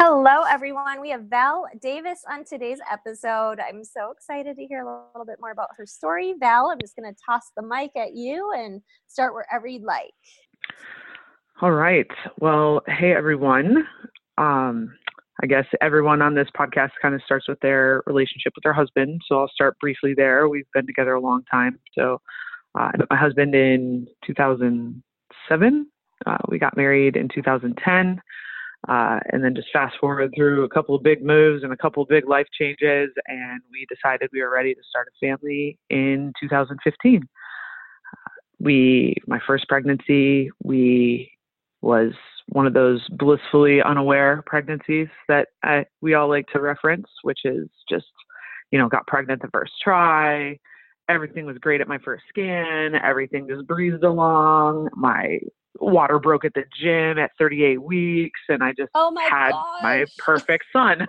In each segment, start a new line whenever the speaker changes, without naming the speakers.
Hello, everyone. We have Val Davis on today's episode. I'm so excited to hear a little bit more about her story. Val, I'm just going to toss the mic at you and start wherever you'd like.
All right. Well, hey, everyone. Um, I guess everyone on this podcast kind of starts with their relationship with their husband. So I'll start briefly there. We've been together a long time. So uh, I met my husband in 2007. Uh, we got married in 2010. Uh, and then just fast forward through a couple of big moves and a couple of big life changes, and we decided we were ready to start a family in 2015. Uh, we, my first pregnancy, we was one of those blissfully unaware pregnancies that I, we all like to reference, which is just, you know, got pregnant the first try. Everything was great at my first scan. Everything just breezed along. My water broke at the gym at 38 weeks and I just
oh my
had
gosh.
my perfect son.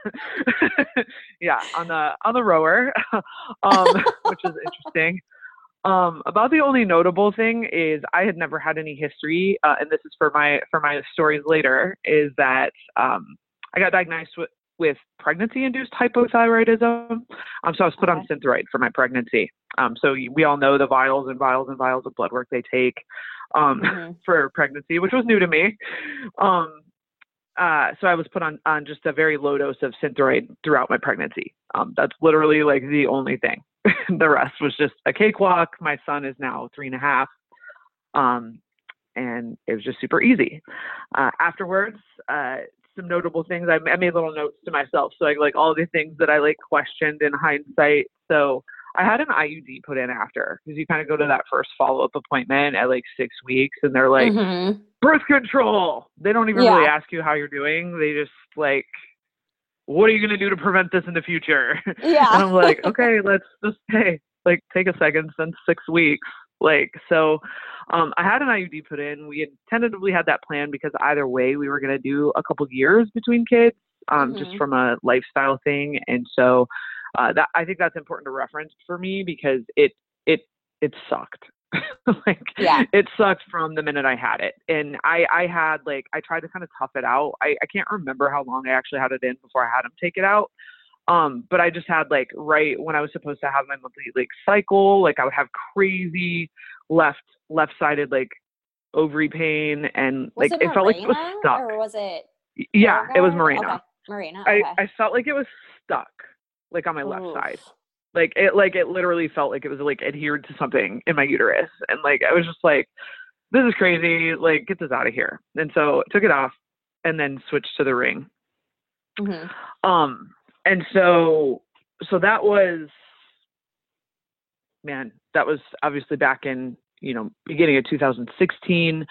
yeah, on the on the rower. um, which is interesting. Um, about the only notable thing is I had never had any history, uh, and this is for my for my stories later. Is that um, I got diagnosed with with pregnancy-induced hypothyroidism. Um, so I was put on Synthroid for my pregnancy. Um, so we all know the vials and vials and vials of blood work they take um, mm-hmm. for pregnancy, which was new to me. Um, uh, so I was put on, on just a very low dose of Synthroid throughout my pregnancy. Um, that's literally like the only thing. the rest was just a cakewalk. My son is now three and a half. Um, and it was just super easy. Uh, afterwards, uh, some notable things. I, I, made little notes to myself. So I like all the things that I like questioned in hindsight. So I had an IUD put in after because you kind of go to that first follow up appointment at like six weeks and they're like, mm-hmm. birth control. They don't even yeah. really ask you how you're doing. They just like, what are you going to do to prevent this in the future?
Yeah.
and I'm like, okay, let's just, hey, like take a second since six weeks. Like, so um, I had an IUD put in. We had tentatively had that plan because either way, we were going to do a couple years between kids um, mm-hmm. just from a lifestyle thing. And so uh, that I think that's important to reference for me because it it it sucked. like
yeah.
it sucked from the minute I had it. And I I had like I tried to kind of tough it out. I, I can't remember how long I actually had it in before I had him take it out. Um, but I just had like right when I was supposed to have my monthly like cycle, like I would have crazy left left sided like ovary pain and
was
like
it,
it felt like it was stuck.
Or was it
Yeah, it was Mirena.
Okay. Mirena. Okay.
I, I felt like it was stuck like on my left side. Like it like it literally felt like it was like adhered to something in my uterus. And like I was just like, this is crazy, like get this out of here. And so I took it off and then switched to the ring.
Mm-hmm.
Um and so so that was man, that was obviously back in, you know, beginning of 2016.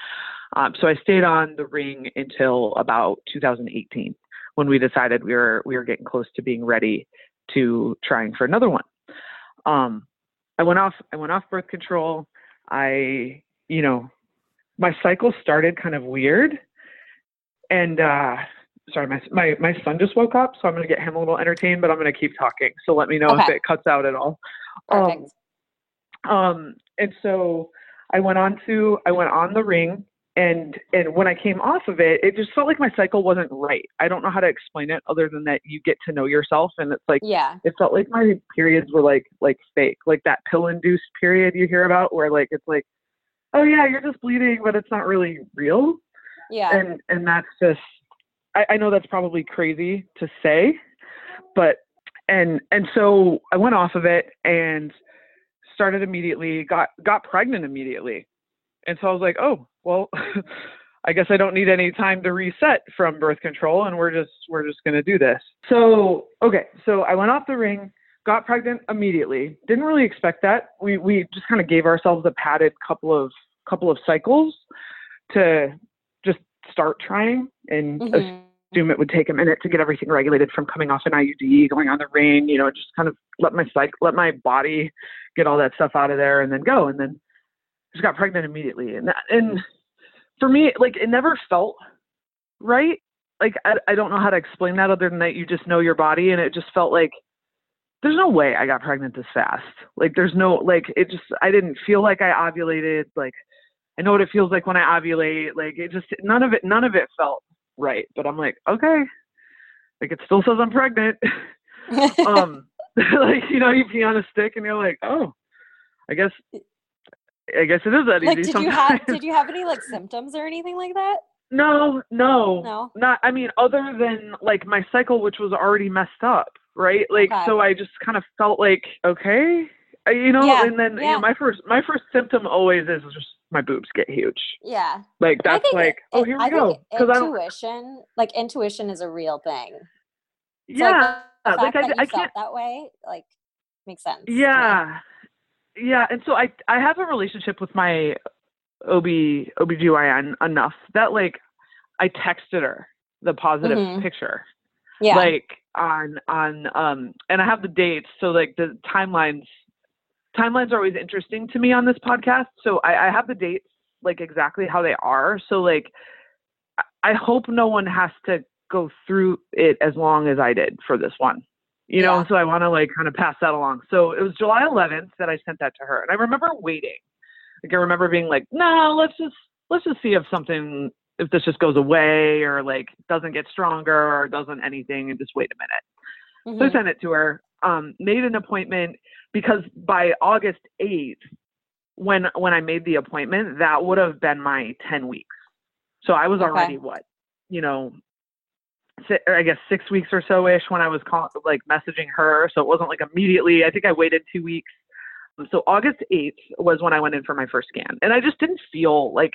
Um, so I stayed on the ring until about 2018 when we decided we were we were getting close to being ready to trying for another one. Um, I went off. I went off birth control. I, you know, my cycle started kind of weird, and uh, sorry, my my my son just woke up, so I'm gonna get him a little entertained, but I'm gonna keep talking. So let me know
okay.
if it cuts out at all.
Perfect.
Um, um, and so I went on to I went on the ring and and when I came off of it, it just felt like my cycle wasn't right. I don't know how to explain it other than that you get to know yourself, and it's like
yeah,
it felt like my periods were like like fake, like that pill induced period you hear about, where like it's like, oh yeah, you're just bleeding, but it's not really real.
Yeah,
and and that's just I, I know that's probably crazy to say, but and and so I went off of it and started immediately, got got pregnant immediately and so I was like, oh, well, I guess I don't need any time to reset from birth control and we're just we're just going to do this. So, okay, so I went off the ring, got pregnant immediately. Didn't really expect that. We we just kind of gave ourselves a padded couple of couple of cycles to just start trying and mm-hmm. assume it would take a minute to get everything regulated from coming off an IUD, going on the ring, you know, just kind of let my psych, let my body get all that stuff out of there and then go. And then just got pregnant immediately. And that, and for me, like it never felt right. Like I, I don't know how to explain that other than that you just know your body and it just felt like there's no way I got pregnant this fast. Like there's no like it just I didn't feel like I ovulated. Like I know what it feels like when I ovulate. Like it just none of it none of it felt right. But I'm like, okay. Like it still says I'm pregnant. um like, you know, you pee on a stick and you're like, oh, I guess I guess it is that
like,
easy.
Did you have did you have any like symptoms or anything like that?
No, no.
No.
Not I mean, other than like my cycle which was already messed up, right? Like okay. so I just kind of felt like, okay. You know,
yeah.
and then
yeah.
you know, my first my first symptom always is just my boobs get huge.
Yeah.
Like that's like,
it,
oh here we
I
go.
Because intuition, like intuition is a real thing.
yeah.
Like,
like
I, I
can't
that way, like makes sense.
Yeah. Yeah. And so I I have a relationship with my OB OBGYN enough that like I texted her the positive
Mhm.
picture.
Yeah.
Like on on um and I have the dates, so like the timelines timelines are always interesting to me on this podcast. So I, I have the dates like exactly how they are. So like I hope no one has to go through it as long as I did for this one. You know,
Yeah.
so I want to like kind of pass that along. So it was July 11th that I sent that to her, and I remember waiting. Like I remember being like, "No, let's just let's just see if something if this just goes away or like doesn't get stronger or doesn't anything, and just wait a minute." So I
Mhm.
sent it to her. Um, made an appointment because by August 8th, when when I made the appointment, that would have been my 10 weeks. So I was
Okay.
already what, you know, I guess six weeks or so ish when I was call, like messaging her. So it wasn't like immediately. I think I waited two weeks. So August 8th was when I went in for my first scan, and I just didn't feel like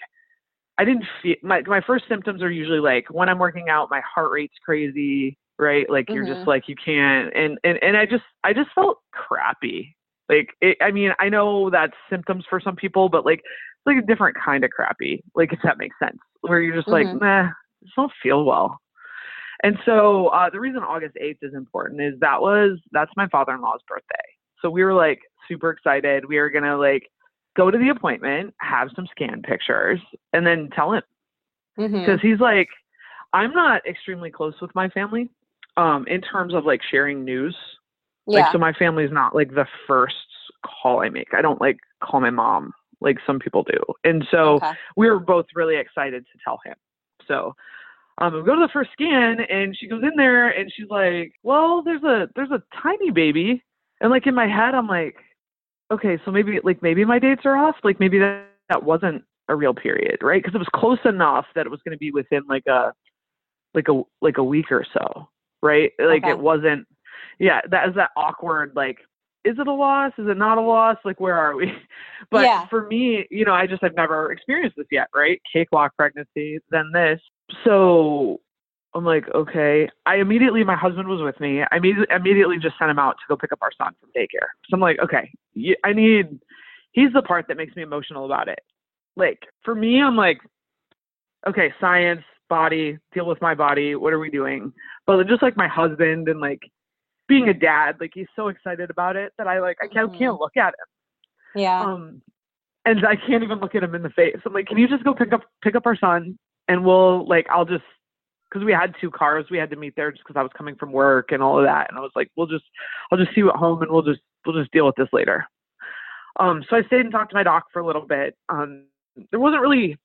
I didn't feel my my first symptoms are usually like when I'm working out, my heart rate's crazy, right? Like you're just like you can't, and and and I just I just felt crappy. Like it, I mean, I know that's symptoms for some people, but like it's like a different kind of crappy. Like if that makes sense, where you're just like,
Mhm.
nah, I just don't feel well. And so uh, the reason August 8th is important is that was that's my father-in-law's birthday. So we were like super excited. We were gonna like go to the appointment, have some scan pictures, and then tell him because he's like, I'm not extremely close with my family, um, in terms of like sharing news.
Yeah.
Like, so my family's not like the first call I make. I don't like call my mom like some people do. And so
okay.
we were both really excited to tell him. So um, we go to the first scan, and she goes in there, and she's like, "Well, there's a there's a tiny baby," and like in my head, I'm like, "Okay, so maybe like maybe my dates are off. Like maybe that that wasn't a real period, right? Because it was close enough that it was going to be within like a like a like a week or so, right? Like
Okay.
it wasn't. Yeah, that is that awkward like. Is it a loss? Is it not a loss? Like, where are we? But
Yeah.
for me, you know, I just have never experienced this yet, right? Cakewalk pregnancy, then this. So I'm like, okay. I immediately, my husband was with me. I immediately, just sent him out to go pick up our son from daycare. So I'm like, okay, I need, he's the part that makes me emotional about it. Like, for me, I'm like, okay, science, body, deal with my body. What are we doing? But just like my husband and like being a dad, like he's so excited about it that I like, I can't,
Mhm.
can't look at him
Yeah.
um and i can't even look at him in the face i'm like can you just go pick up pick up our son and we'll like i'll just because we had two cars we had to meet there just because i was coming from work and all of that and i was like we'll just i'll just see you at home and we'll just we'll just deal with this later um so i stayed and talked to my doc for a little bit um there wasn't really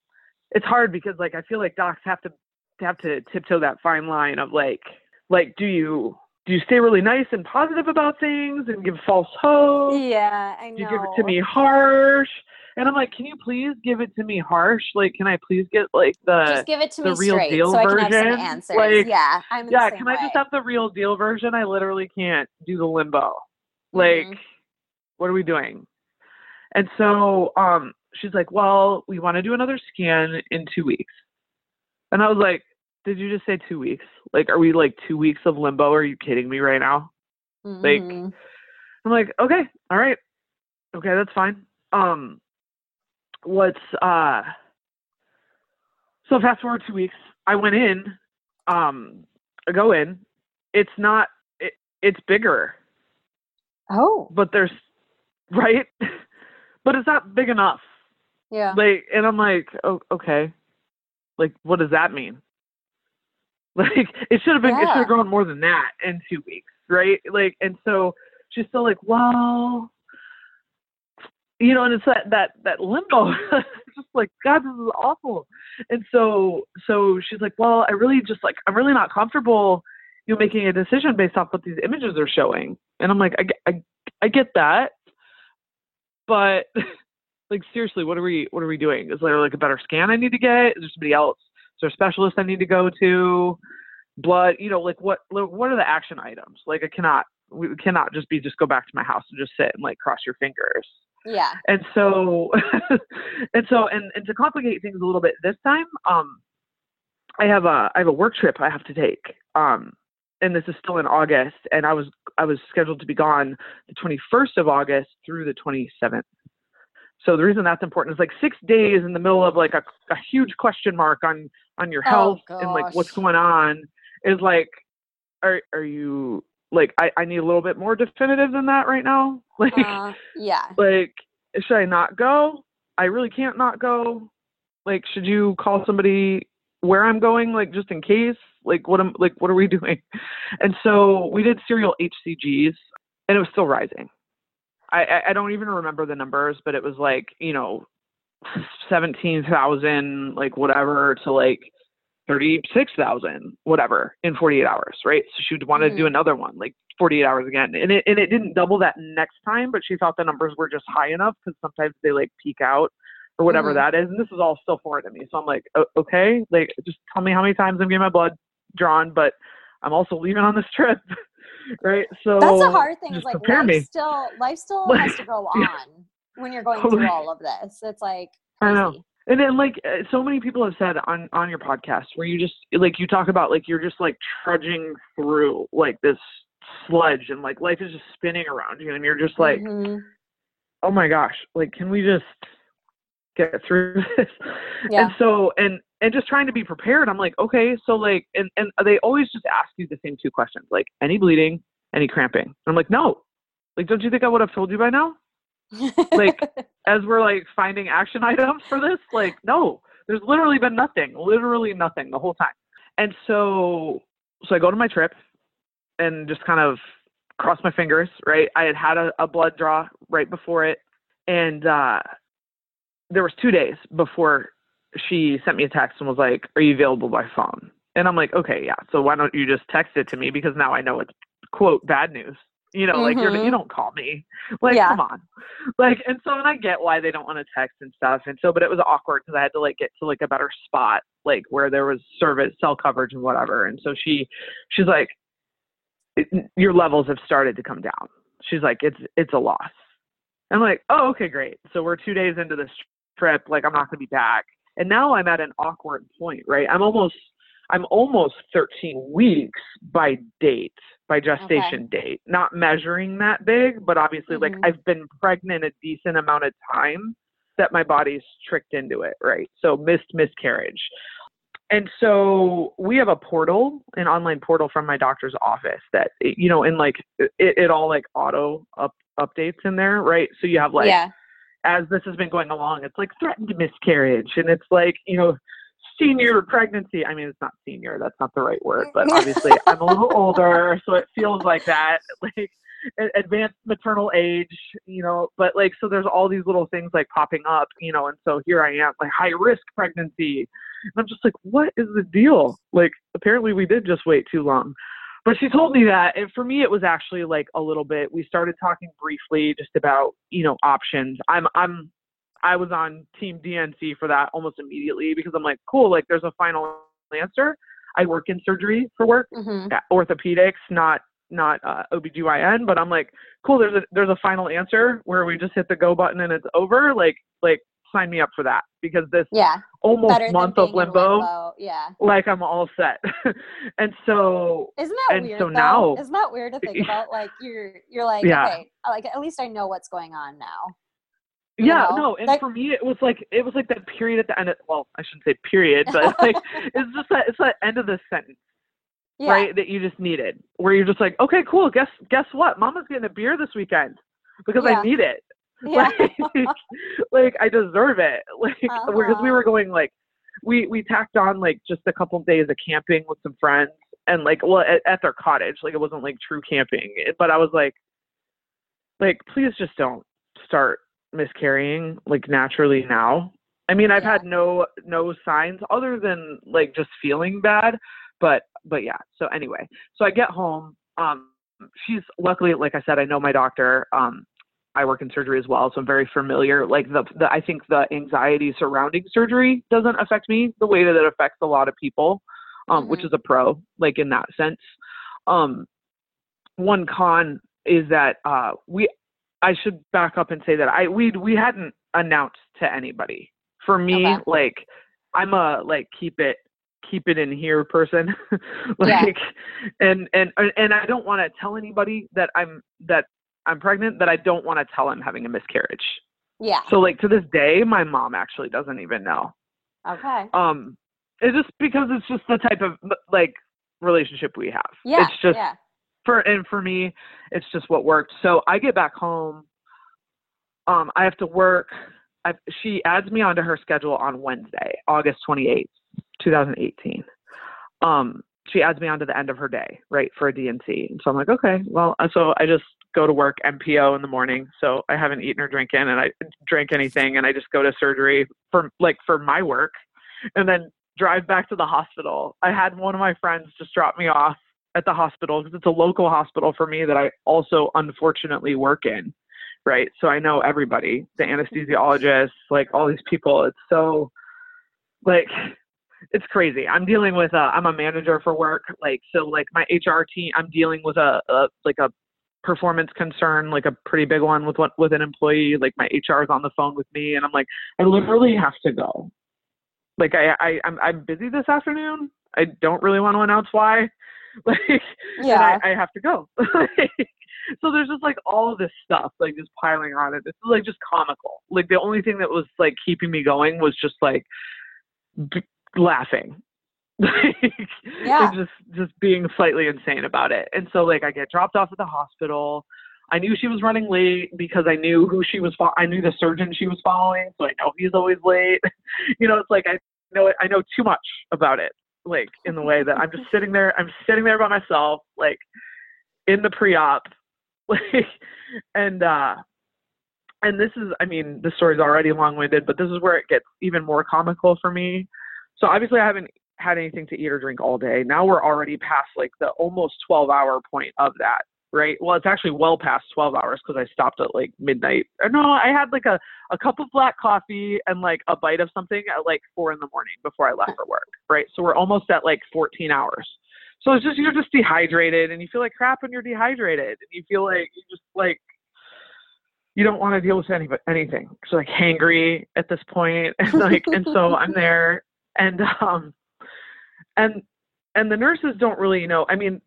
it's hard because like i feel like docs have to have to tiptoe that fine line of like like do you do you stay really nice and positive about things and give false hope
yeah, I know.
do you give it to me harsh? And I'm like, can you please give it to me harsh? Like, can I please get like the
Just give it to
the
me
real
straight
deal
so I can have
version?
some answers.
Like,
yeah, I'm the
yeah? Can I just have the real deal version? I literally can't do the limbo. Like,
Mhm.
what are we doing? And so um, she's like, well, we want to do another scan in two weeks. And I was like, did you just say two weeks? Like, are we like two weeks of limbo? Are you kidding me right now? like,
Mhm.
I'm like, okay, all right, okay, that's fine. Um, what's uh, So fast forward two weeks, I went in, um, I go in. It's not. It, it's bigger.
Oh.
But there's, right. but it's not big enough.
Yeah.
Like, and I'm like, oh, okay. Like, what does that mean? Like, it should have been. yeah. It should have grown more than that in two weeks, right? Like, and so she's still like, well, you know, and it's that that that limbo. Just like, God, this is awful. And so, so she's like, well, I really just like, I'm really not comfortable, you know, making a decision based off what these images are showing. And I'm like, I, I, I get that, but like seriously, what are we, what are we doing? Is there like a better scan I need to get? Is there somebody else? Is there a specialist I need to go to? Blood, you know, like what, what are the action items? Like I cannot, we cannot just be just go back to my house and just sit and like cross your fingers
Yeah.
and so and so and, and to complicate things a little bit this time um i have a i have a work trip i have to take um and this is still in august and i was i was scheduled to be gone the 21st of august through the 27th so the reason that's important is like six days in the middle of like a, a huge question mark on on your
Oh,
health and like what's going on is like are are you like I, I need a little bit more definitive than that right now. Like
Uh, yeah.
like should i not go? I really can't not go. Like should you call somebody where i'm going like just in case? Like what am like what are we doing? And so we did serial hcgs and it was still rising. I i, I don't even remember the numbers but it was like you know 17000 like whatever to like 36,000 whatever in 48 hours, right? So she would want to do
Mhm.
another one like 48 hours again. And it and it didn't double that next time, but she thought the numbers were just high enough cuz sometimes they like peak out or whatever
Mhm.
that is. And this is all still foreign to me. So I'm like, okay, like just tell me how many times I'm getting my blood drawn, but I'm also leaving on this trip. right? So
That's a hard thing. Is like life
me.
still life still has to go
yeah.
on when you're going
Totally.
through all of this. It's like
I know. And then like uh, so many people have said on on your podcast where you just like you talk about like you're just like trudging through like this sludge and like life is just spinning around you and you're just like
Mhm.
oh my gosh like can we just get through this
Yeah.
and so and and just trying to be prepared i'm like okay so like and and they always just ask you the same two questions like any bleeding any cramping and i'm like no like don't you think i would have told you by now like, as we're like finding action items for this like no there's literally been nothing literally nothing the whole time. And so so i go to my trip and just kind of cross my fingers right? I had had a, a blood draw right before it and uh there was two days before she sent me a text and was like are you available by phone? And i'm like okay yeah so why don't you just text it to me because now i know it's quote bad news you know like you're, you mm-hmm. don't call me. Like
Yeah.
come on. Like and so and i get why they don't want to text and stuff and so but it was awkward because i had to like get to like a better spot like where there was service cell coverage and whatever and so she she's like your levels have started to come down. She's like it's it's a loss. I'm like oh okay great. So we're two days into this trip like i'm not going to be back. And now i'm at an awkward point right? I'm almost i'm almost 13 weeks by date by gestation date. Not measuring that big but obviously like
Mhm.
i've been pregnant a decent amount of time that my body's tricked into it right? So missed miscarriage. And so we have a portal an online portal from my doctor's office that you know and like it, it all like auto up updates in there right? So you have like
yeah.
as this has been going along, it's like threatened miscarriage, and it's like you know, senior pregnancy. I mean, it's not senior. That's not the right word, but obviously I'm a little older, so it feels like that, like advanced maternal age, you know. But like, so there's all these little things like popping up, you know, and so here I am, like high risk pregnancy, and I'm just like, what is the deal? Like, apparently we did just wait too long. But she told me that, and for me, it was actually like a little bit. We started talking briefly just about you know options. I'm I'm I was on Team D&C for that almost immediately because I'm like, cool, like there's a final answer. I work in surgery for work,
hmm
orthopedics, not not uh, OBGYN, but I'm like, cool, there's a there's a final answer where we just hit the go button and it's over. Like like sign me up for that because this
Yeah.
almost month of limbo,
limbo. Yeah.
like I'm all set. and so
Isn't that
And
weird?
so
though?
now-
isn't that weird to think about? Like you're you're like
Yeah.
okay, like at least I know what's going on now.
Yeah
know?
no and
Like-
for me it was like it was like that period at the end of well i shouldn't say period but like it's just that it's that end of the sentence
Yeah.
right that you just needed where you're just like okay cool guess guess what mama's getting a beer this weekend because
Yeah.
i need it
Yeah.
like, like i deserve it like because we
Uh-huh.
were going like we we tacked on like just a couple days of camping with some friends and like well at, at their cottage like it wasn't like true camping but i was like like please just don't start miscarrying like naturally now i mean i've
Yeah.
had no no signs other than like just feeling bad but but yeah so anyway so i get home um she's luckily like i said i know my doctor um i work in surgery as well so i'm very familiar like the, the i think the anxiety surrounding surgery doesn't affect me the way that it affects a lot of people um which
Mhm.
is a pro like in that sense um one con is that uh we i should back up and say that i we we hadn't announced to anybody for me
Okay.
like i'm a like keep it keep it in here person
Yeah.
like and and and i don't want to tell anybody that i'm that i'm pregnant that i don't want to tell i'm having a miscarriage
Yeah.
so like to this day my mom actually doesn't even know
Okay.
um it's just because it's just the type of like relationship we have
Yeah.
it's just
yeah.
For and for me it's just what worked. So i get back home um i have to work I, she adds me onto her schedule on wednesday august 28th 2018 um she adds me onto the end of her day right for a D&C and so i'm like okay well uh, so i just go to work NPO in the morning. So i haven't eaten or drinking and i drink anything and i just go to surgery for like for my work and then drive back to the hospital. I had one of my friends just drop me off at the hospital because it's a local hospital for me that I also unfortunately work in, right? So I know everybody, the anesthesiologists, like all these people. It's so like it's crazy. I'm dealing with a I'm a manager for work, like so like my HR team. I'm dealing with a, a like a performance concern, like a pretty big one with what with an employee. Like my HR is on the phone with me, and I'm like, I literally have to go. Like I, I I'm I'm busy this afternoon. I don't really want to announce why. Like
Yeah.
I, I have to go. so there's just like all this stuff like just piling on it. It's like just comical. Like the only thing that was like keeping me going was just like b- laughing. Like,
Yeah.
just just being slightly insane about it. And so like I get dropped off at the hospital. I knew she was running late because I knew who she was. Fo- I knew the surgeon she was following, so I know he's always late. you know, it's like I know it. I know too much about it like in the way that I'm just sitting there. I'm sitting there by myself, like in the pre-op, like, and uh, and this is, I mean, the story's already long-winded, but this is where it gets even more comical for me. So obviously, I haven't had anything to eat or drink all day. Now we're already past like the almost 12-hour point of that. Right. Well, it's actually well past 12 hours because I stopped at like midnight. Or no, I had like a, a cup of black coffee and like a bite of something at like four in the morning before I left for work. Right. So we're almost at like 14 hours. So it's just, you're just dehydrated and you feel like crap when you're dehydrated and you feel like you just like, you don't want to deal with any, anything. It's like hangry at this point, and like, and so I'm there, and um, and and the nurses don't really know. I mean,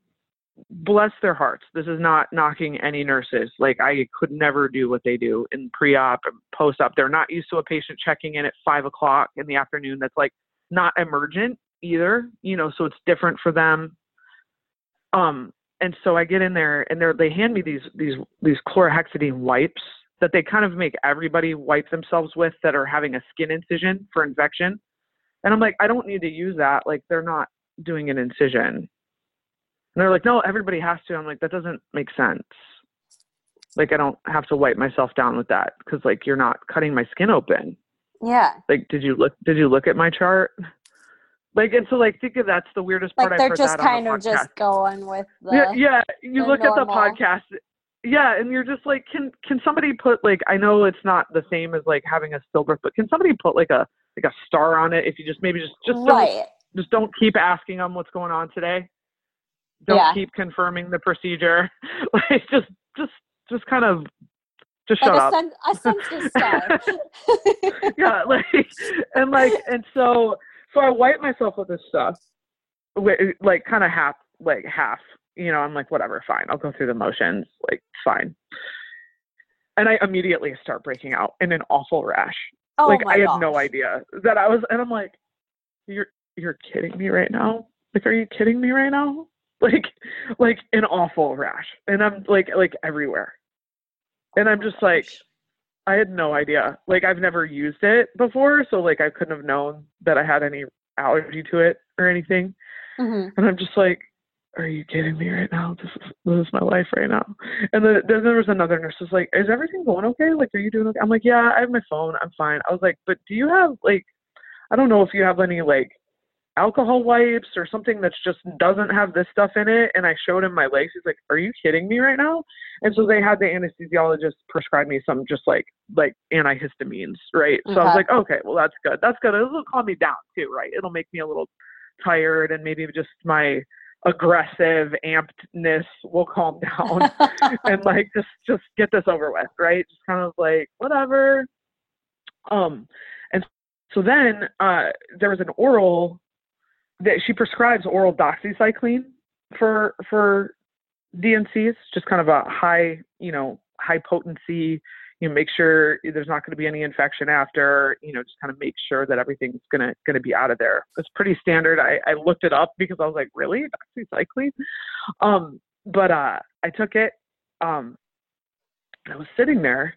bless their hearts. This is not knocking any nurses. Like I could never do what they do in pre-op and post-op. They're not used to a patient checking in at five o'clock in the afternoon. That's like not emergent either. You know, so it's different for them. Um, and so I get in there and they're, they hand me these these these chlorhexidine wipes that they kind of make everybody wipe themselves with that are having a skin incision for infection. And I'm like, I don't need to use that. Like they're not doing an incision. And they're like, no, everybody has to. I'm like, that doesn't make sense. Like I don't have to wipe myself down with that because like you're not cutting my skin open.
Yeah.
Like, did you look? Did you look at my chart? Like, and so like, think of that's the weirdest part.
Like
I've
they're
heard
just kind of
podcast.
just going with the
yeah, yeah. You
the
look at the podcast. Yeah, and you're just like, can can somebody put like? I know it's not the same as like having a stillbirth, but can somebody put like a like a star on it? If you just maybe just just don't just don't keep asking them what's going on today. Don't
Yeah.
keep confirming the procedure. like just just just kind of just
Like
shut
a,
up.
sen- a sensitive star.
yeah, like and like and so so I wipe myself with this stuff, like kind of half like half. You know, I'm like whatever, fine. I'll go through the motions, like fine. and I immediately start breaking out in an awful rash.
Oh
like I had
gosh.
no idea that I was, and I'm like, you're you're kidding me right now? Like, are you kidding me right now? Like, like an awful rash, and I'm like, like everywhere, and I'm just like, I had no idea. Like, I've never used it before, so like, I couldn't have known that I had any allergy to it or anything,
Mhm.
and I'm just like. Are you kidding me right now? This is this is my life right now. And then, then there was another nurse who's like, "Is everything going okay? Like, are you doing okay?" I'm like, "Yeah, I have my phone. I'm fine." I was like, "But do you have like, I don't know if you have any like alcohol wipes or something that's just doesn't have this stuff in it?" And I showed him my legs. He's like, "Are you kidding me right now?" And so they had the anesthesiologist prescribe me some just like like antihistamines, right? So I was like, "Okay, well that's good. That's good. It'll calm me down too, right? It'll make me a little tired and maybe just my aggressive ampedness will calm down." and like just just get this over with right just kind of like whatever um and so then uh there was an oral that she prescribes oral doxycycline for for D&Cs just kind of a high you know high potency you know make sure there's not going to be any infection after you know just kind of make sure that everything's going to going to be out of there. It's pretty standard. I, I looked it up because i was like really? Doxycycline? Um but uh i took it um i was sitting there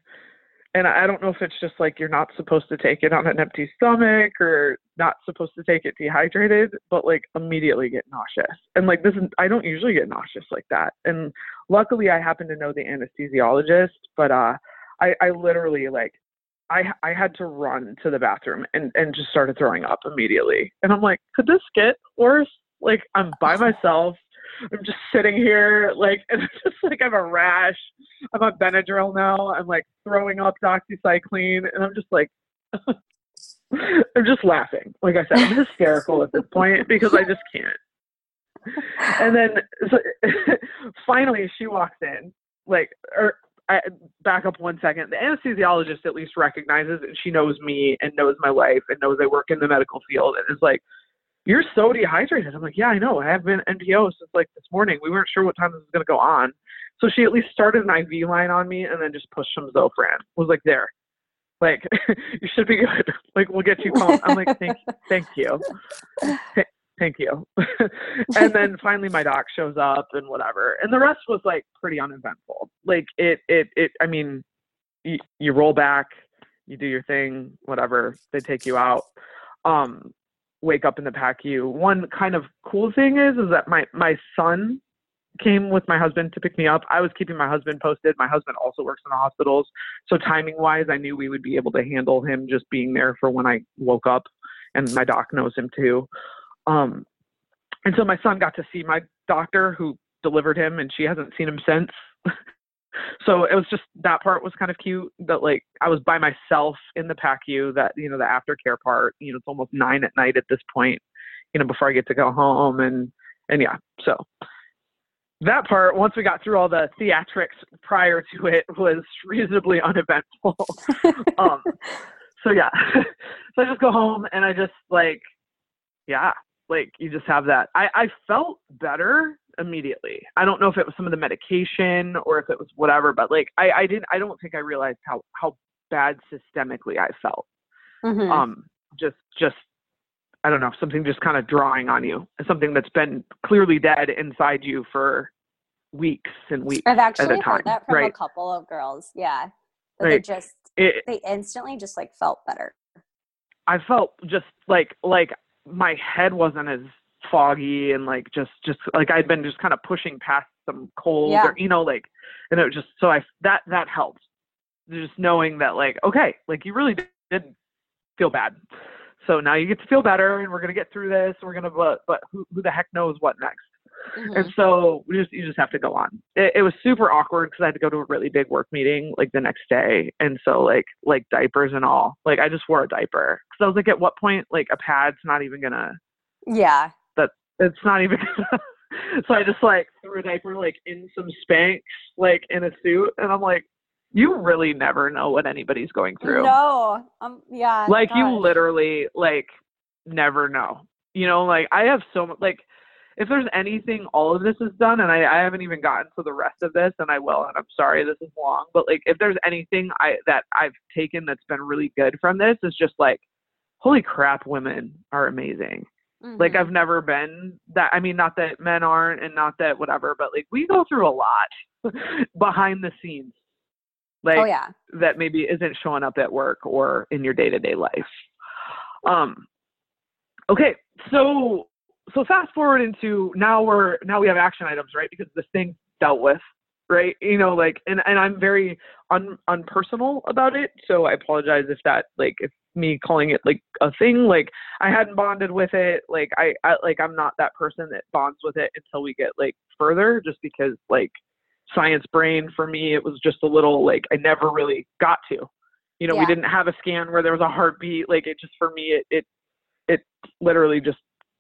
and i don't know if it's just like you're not supposed to take it on an empty stomach or not supposed to take it dehydrated but like immediately get nauseous and like this is i don't usually get nauseous like that and luckily i happen to know the anesthesiologist but uh i i literally like I I had to run to the bathroom and and just started throwing up immediately. And I'm like, could this get worse? Like I'm by myself. I'm just sitting here like and it's just like I have a rash. I'm on Benadryl now. I'm like throwing up doxycycline and I'm just like I'm just laughing. Like I said, I'm hysterical at this point because I just can't. And then so, finally she walks in like or I, back up one second. The anesthesiologist at least recognizes and she knows me and knows my life and knows I work in the medical field and is like, "You're so dehydrated." I'm like, "Yeah, I know. I have been NPO since like this morning. We weren't sure what time this was going to go on." So she at least started an IV line on me and then just pushed some Zofran. Was like, "There, like you should be good. Like we'll get you calm." I'm like, "Thank, thank you." Th- Thank you. and then finally my doc shows up and whatever. And the rest was like pretty uneventful. Like it it it I mean you, you roll back, you do your thing, whatever. They take you out. Um wake up in the PACU. One kind of cool thing is is that my my son came with my husband to pick me up. I was keeping my husband posted. My husband also works in the hospitals. So timing wise, I knew we would be able to handle him just being there for when I woke up and my doc knows him too. Um, and so my son got to see my doctor who delivered him, and she hasn't seen him since. so it was just that part was kind of cute. That like I was by myself in the PACU. That you know the aftercare part. You know it's almost nine at night at this point. You know before I get to go home, and and yeah. So that part, once we got through all the theatrics prior to it, was reasonably uneventful. um, so yeah, so I just go home and I just like, yeah, like you just have that. I, I felt better immediately. I don't know if it was some of the medication or if it was whatever, but like I, I didn't, I don't think I realized how, how bad systemically I felt.
Mhm.
Um, just, just, I don't know, something just kind of drawing on you, something that's been clearly dead inside you for weeks and weeks.
I've actually
time,
heard that from a
right.
couple of girls. Yeah. That they just
It,
they instantly just like felt better.
I felt just like like my head wasn't as foggy and like just just like I'd been just kind of pushing past some cold
Yeah.
or you know like and it was just so I that that helped just knowing that like okay like you really didn't feel bad so now you get to feel better and we're gonna get through this we're gonna but but who, who the heck knows what next
Mhm.
and so we just you just have to go on. It, it was super awkward because I had to go to a really big work meeting like the next day, and so like like diapers and all. Like I just wore a diaper because I was like, at what point like a pad's not even gonna.
Yeah.
That It's not even. gonna so I just like threw a diaper like in some Spanx like in a suit, and I'm like, you really never know what anybody's going through.
No. Um. Yeah.
like you literally like never know you know like i have so much like if there's anything all of this is done and I, I haven't even gotten to the rest of this and I will and I'm sorry this is long, but like if there's anything I that I've taken that's been really good from this is just like holy crap women are amazing. Mm-hmm. Like I've never been that I mean not that men aren't and not that whatever, but like we go through a lot behind the scenes. Like oh, yeah. that maybe isn't showing up at work or in your day-to-day life. Um okay, so so fast forward into now we're now we have action items, right? Because this thing dealt with, right? You know, like and and I'm very un unpersonal about it, so I apologize if that like if me calling it like a thing like I hadn't bonded with it like I, I like I'm not that person that bonds with it until we get like further just because like science brain for me it was just a little like I never really got to you know yeah. we didn't have a scan where there was a heartbeat like it just for me it it it literally just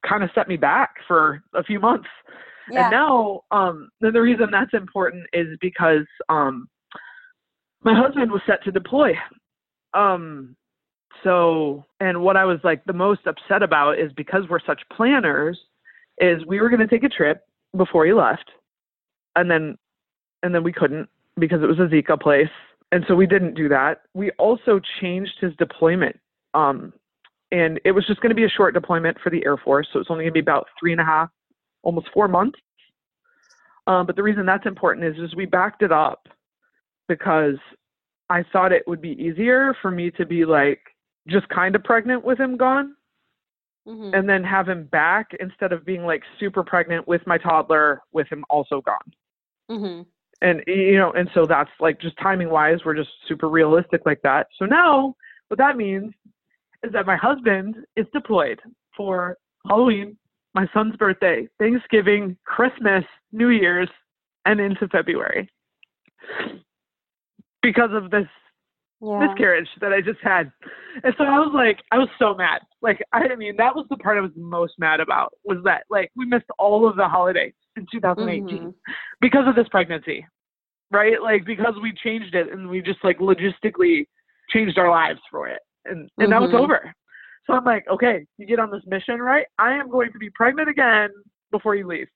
kind of set me back for a few months. Yeah. And now, um, the reason that's important is because um, my husband was set to deploy. Um, so, and what I was like the most upset about is because we're such planners, is we were going to take a trip before he left, and then, and then we couldn't because it was a Zika place, and so we didn't do that. We also changed his deployment. Um, and it was just going to be a short deployment for the Air Force, so it's only going to be about three and a half, almost four months. Um, but the reason that's important is, is we backed it up because I thought it would be easier for me to be like just kind of pregnant with him gone, mm-hmm. and then have him back instead of being like super pregnant with my toddler with him also gone. Mm-hmm. And you know, and so that's like just timing wise, we're just super realistic like that. So now, what that means is that my husband is deployed for Halloween, my son's birthday, Thanksgiving, Christmas, New Year's, and into February because of this yeah. miscarriage that I just had. And so I was like, I was so mad. Like, I mean, that was the part I was most mad about was that like we missed all of the holidays in 2018 mm-hmm. because of this pregnancy, right? Like because we changed it and we just like logistically changed our lives for it and and mm-hmm. now it's mm-hmm. over. So I'm like, okay, you get on this mission, right? I am going to be pregnant again before you leave.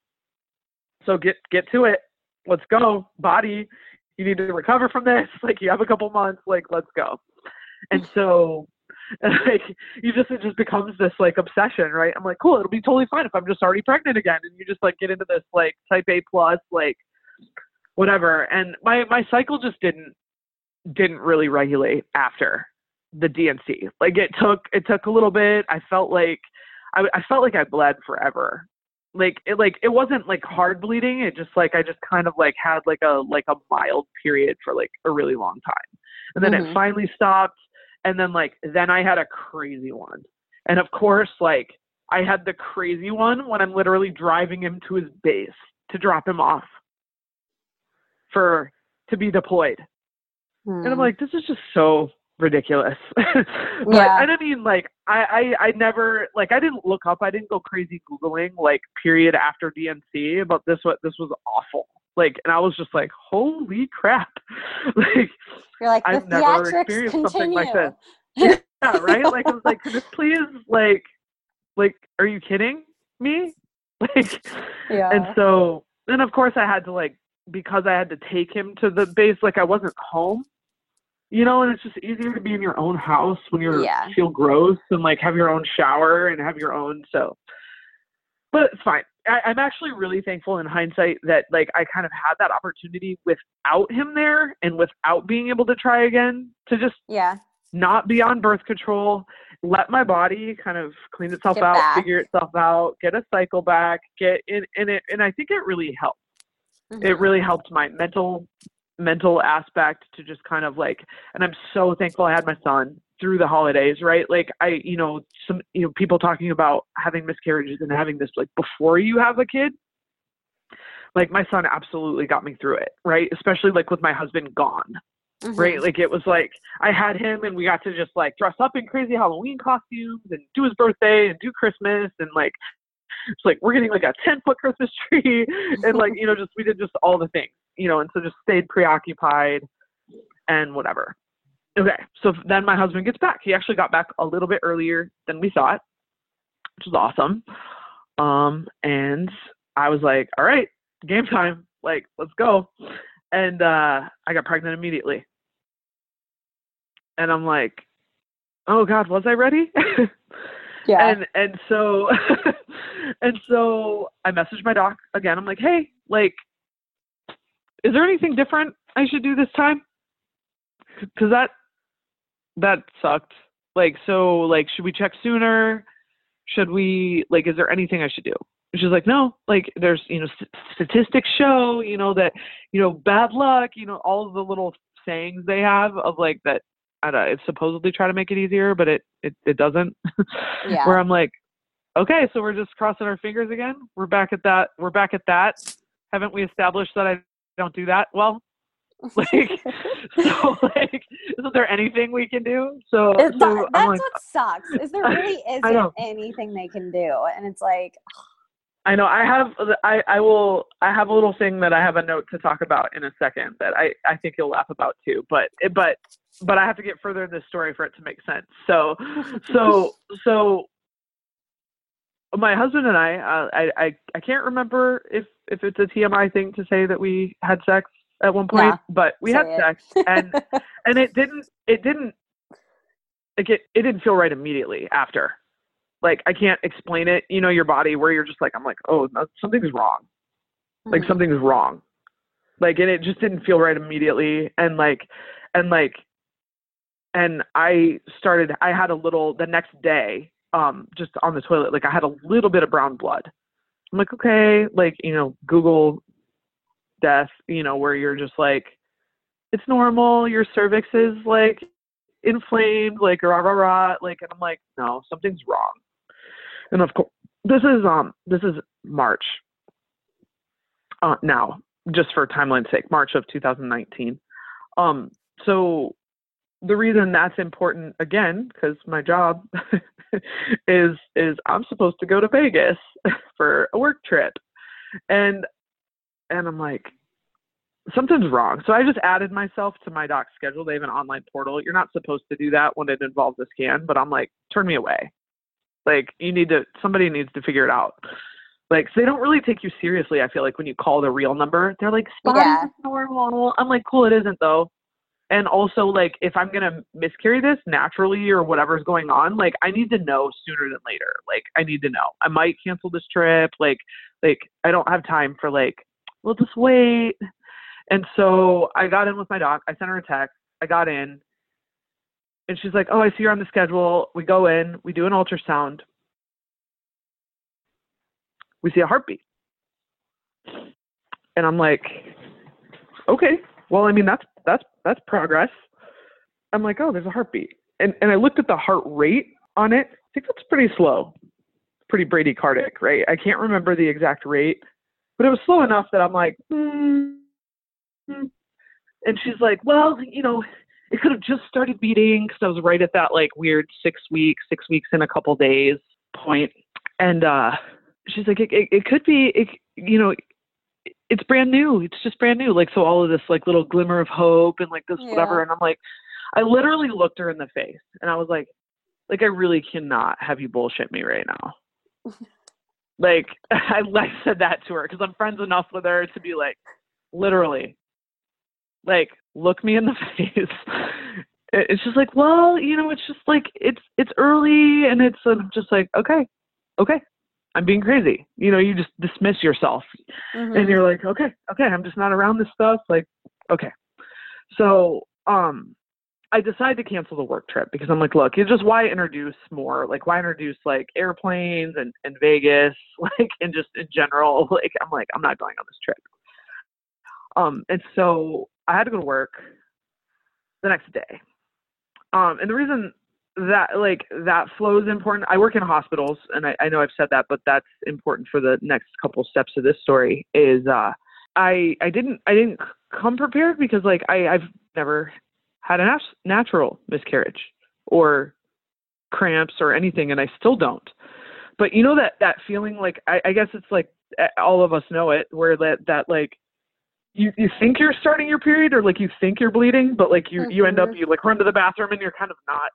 So get get to it. Let's go, body. You need to recover from this. Like you have a couple months. Like let's go. And so like you just it just becomes this like obsession, right? I'm like, cool, it'll be totally fine if I'm just already pregnant again, and you just like get into this like type A plus like whatever. And my my cycle just didn't didn't really regulate after the D&C. Like it took it took a little bit. I felt like I, I felt like I bled forever. Like it like it wasn't like hard bleeding. It just like I just kind of like had like a like a mild period for like a really long time. And then mm-hmm. it finally stopped and then like then I had a crazy one. And of course like I had the crazy one when I'm literally driving him to his base to drop him off for to be deployed. Mm. And I'm hmm. like, this is just so ridiculous. but yeah. and I mean like I, I I never like I didn't look up, I didn't go crazy Googling like period after D&C but this what this was awful. Like and I was just like, holy crap. like
You're like I've never experienced continue. something like this.
yeah, right? Like I was like, could this please like like are you kidding me? Like yeah. and so then of course I had to like because I had to take him to the base, like I wasn't home you know, and it's just easier to be in your own house when you yeah. feel gross and like have your own shower and have your own. So, but it's fine. I, I'm actually really thankful in hindsight that like I kind of had that opportunity without him there and without being able to try again to just
yeah
not be on birth control, let my body kind of clean itself get out, back. figure itself out, get a cycle back, get in, in it, and I think it really helped. Mm-hmm. It really helped my mental mental aspect to just kind of like and I'm so thankful I had my son through the holidays, right? Like I, you know, some you know, people talking about having miscarriages and having this like before you have a kid. Like my son absolutely got me through it, right? Especially like with my husband gone. Mm-hmm. Right? Like it was like I had him and we got to just like dress up in crazy Halloween costumes and do his birthday and do Christmas and like it's like we're getting like a 10 foot Christmas tree and like, you know, just we did just all the things you know, and so just stayed preoccupied and whatever. Okay, so then my husband gets back. He actually got back a little bit earlier than we thought, which is awesome. Um, and I was like, all right, game time. Like, let's go. And uh, I got pregnant immediately. And I'm like, oh God, was I ready?
Yeah.
and and so and so I messaged my doc again. I'm like, hey, like, is there anything different I should do this time? Because that that sucked. Like, so like, should we check sooner? Should we like? Is there anything I should do? And she's like, no. Like, there's you know st- statistics show you know that you know bad luck. You know all of the little sayings they have of like that I don't know, it's supposedly try to make it easier, but it it, it doesn't.
Yeah.
Where I'm like, okay, so we're just crossing our fingers again. We're back at that. We're back at that. Haven't we established that I don't do that well? Like, so like, isn't there anything we can do? So, so
that- that's
like,
what sucks. Is there really isn't anything they can do, and it's like,
I know I have I I will I have a little thing that I have a note to talk about in a second that I I think you'll laugh about too. But but but I have to get further in this story for it to make sense. So so so my husband and I, uh, I I I can't remember if if it's a TMI thing to say that we had sex at one point, but we had
it.
sex and and it didn't it didn't like it it didn't feel right immediately after. Like I can't explain it, you know, your body where you're just like I'm like, "Oh, something's wrong." Like
Mhm.
something's wrong. Like and it just didn't feel right immediately and like and like and I started I had a little the next day um just on the toilet like I had a little bit of brown blood. I'm like, "Okay, like, you know, Google death, you know, where you're just like it's normal, your cervix is like inflamed, like rah rah rah, like and I'm like, no, something's wrong. And of course this is um this is March. Uh now, just for timeline's sake, March of 2019. Um so the reason that's important again because my job is is I'm supposed to go to Vegas for a work trip. And and I'm like something's wrong. So I just added myself to my doc's schedule. They have an online portal. You're not supposed to do that when it involves a scan, but I'm like, turn me away. Like you need to somebody needs to figure it out. Like so they don't really take you seriously, I feel like when you call the real number. They're like, spotty
Yeah.
normal. I'm like, cool, it isn't though. And also like if I'm gonna miscarry this naturally or whatever's going on, like I need to know sooner than later. Like I need to know. I might cancel this trip. Like like I don't have time for like, we'll just wait. And so I got in with my doc. I sent her a text. I got in. And she's like, Oh, I see you're on the schedule. We go in, we do an ultrasound. We see a heartbeat. And I'm like, Okay. Well, I mean that's that's that's progress. I'm like, oh, there's a heartbeat. And and I looked at the heart rate on it. I think that's pretty slow. Pretty bradycardic, right? I can't remember the exact rate, but it was slow enough that I'm like, hmm. And she's like, well, you know, it could have just started beating because I was right at that like weird six weeks, six weeks in a couple days point. And uh, she's like, it, it, it could be, it, you know, it's brand new. It's just brand new. Like, so all of this like little glimmer of hope and like this whatever. And I'm like, I literally looked her in the face and I was like, like I really cannot have you bullshit me right now. like I, I said that to her because I'm friends enough with her to be like, literally, like look me in the face. It's just like, well, you know, it's just like it's it's early and it's just like, okay, okay, I'm being crazy. You know, you just dismiss yourself
Mhm.
and you're like, okay, okay, I'm just not around this stuff. Like, okay. So, um, I decided to cancel the work trip because I'm like, look, it's just why introduce more? Like, why introduce like airplanes and, and Vegas, like, and just in general, like, I'm like, I'm not going on this trip. Um, and so I had to go to work the next day. Um, and the reason that like that flow is important. I work in hospitals, and I, I know I've said that, but that's important for the next couple steps of this story. Is uh, I I didn't I didn't come prepared because like I I've never had a nat- natural miscarriage or cramps or anything, and I still don't. But you know that that feeling like I, I guess it's like all of us know it, where that that like you you think you're starting your period or like you think you're bleeding, but like you you end up
Mhm.
you like run to the bathroom and you're kind of not.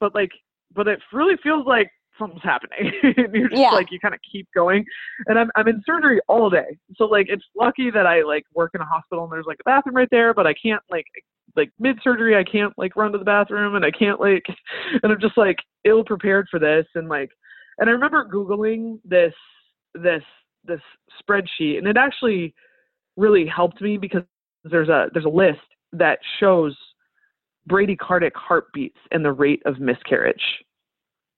But like but it really feels like something's happening. and you're just
Yeah.
like you kind of keep going. And I'm I'm in surgery all day. So like it's lucky that I like work in a hospital and there's like a bathroom right there, but I can't like like mid surgery I can't like run to the bathroom and I can't like and I'm just like ill prepared for this and like and I remember googling this this this spreadsheet and it actually really helped me because there's a there's a list that shows bradycardic heartbeats and the rate of miscarriage.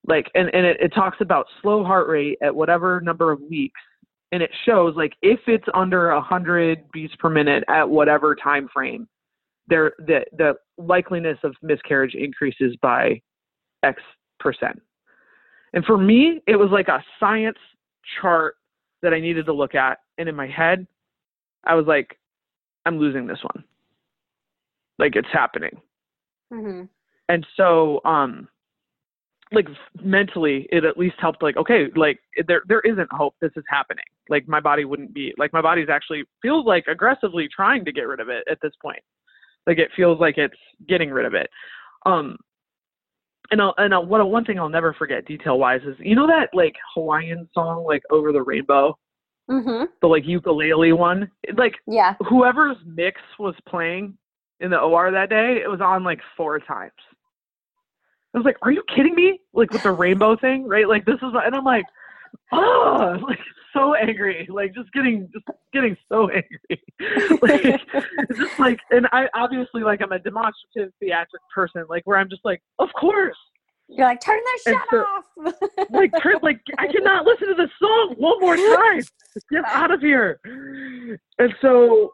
Like and, and it, it talks about slow heart rate at whatever number of weeks and it shows like if it's under 100 beats per minute at whatever time frame there the the likeliness of miscarriage increases by x percent. And for me it was like a science chart that i needed to look at. And in my head i was like i'm losing this one. Like it's happening.
Hmm
and so um like mentally it at least helped like okay like there there isn't hope. This is happening. Like my body wouldn't be like my body's actually feels like aggressively trying to get rid of it at this point like it feels like it's getting rid of it um and I'll, and I'll, what one thing I'll never forget detail wise is you know that like Hawaiian song like over the rainbow
hmm
the like ukulele one like
Yeah.
whoever's mix was playing in the OR that day, it was on like four times. I was like, "Are you kidding me?" Like with the rainbow thing, right? Like this is, and I'm like, "Oh, like so angry, like just getting, just getting so angry." like just like, and I obviously like I'm a demonstrative theatric person, like where I'm just like, "Of course."
You're like, turn that shit
so-
off.
Like, Trent, like I cannot listen to this song one more time. Get out of here. And so,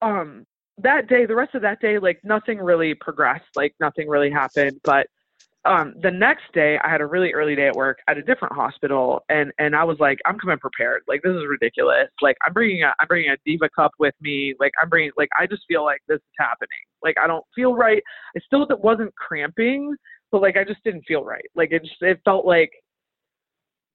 um, that day, the rest of that day, like nothing really progressed. Like nothing really happened. But um, the next day, I had a really early day at work at a different hospital, and and I was like, I'm coming prepared. Like this is ridiculous. Like I'm bringing a I'm bringing a diva cup with me. Like I'm bringing like I just feel like this is happening. Like I don't feel right. I still it wasn't cramping, but like I just didn't feel right. Like it just it felt like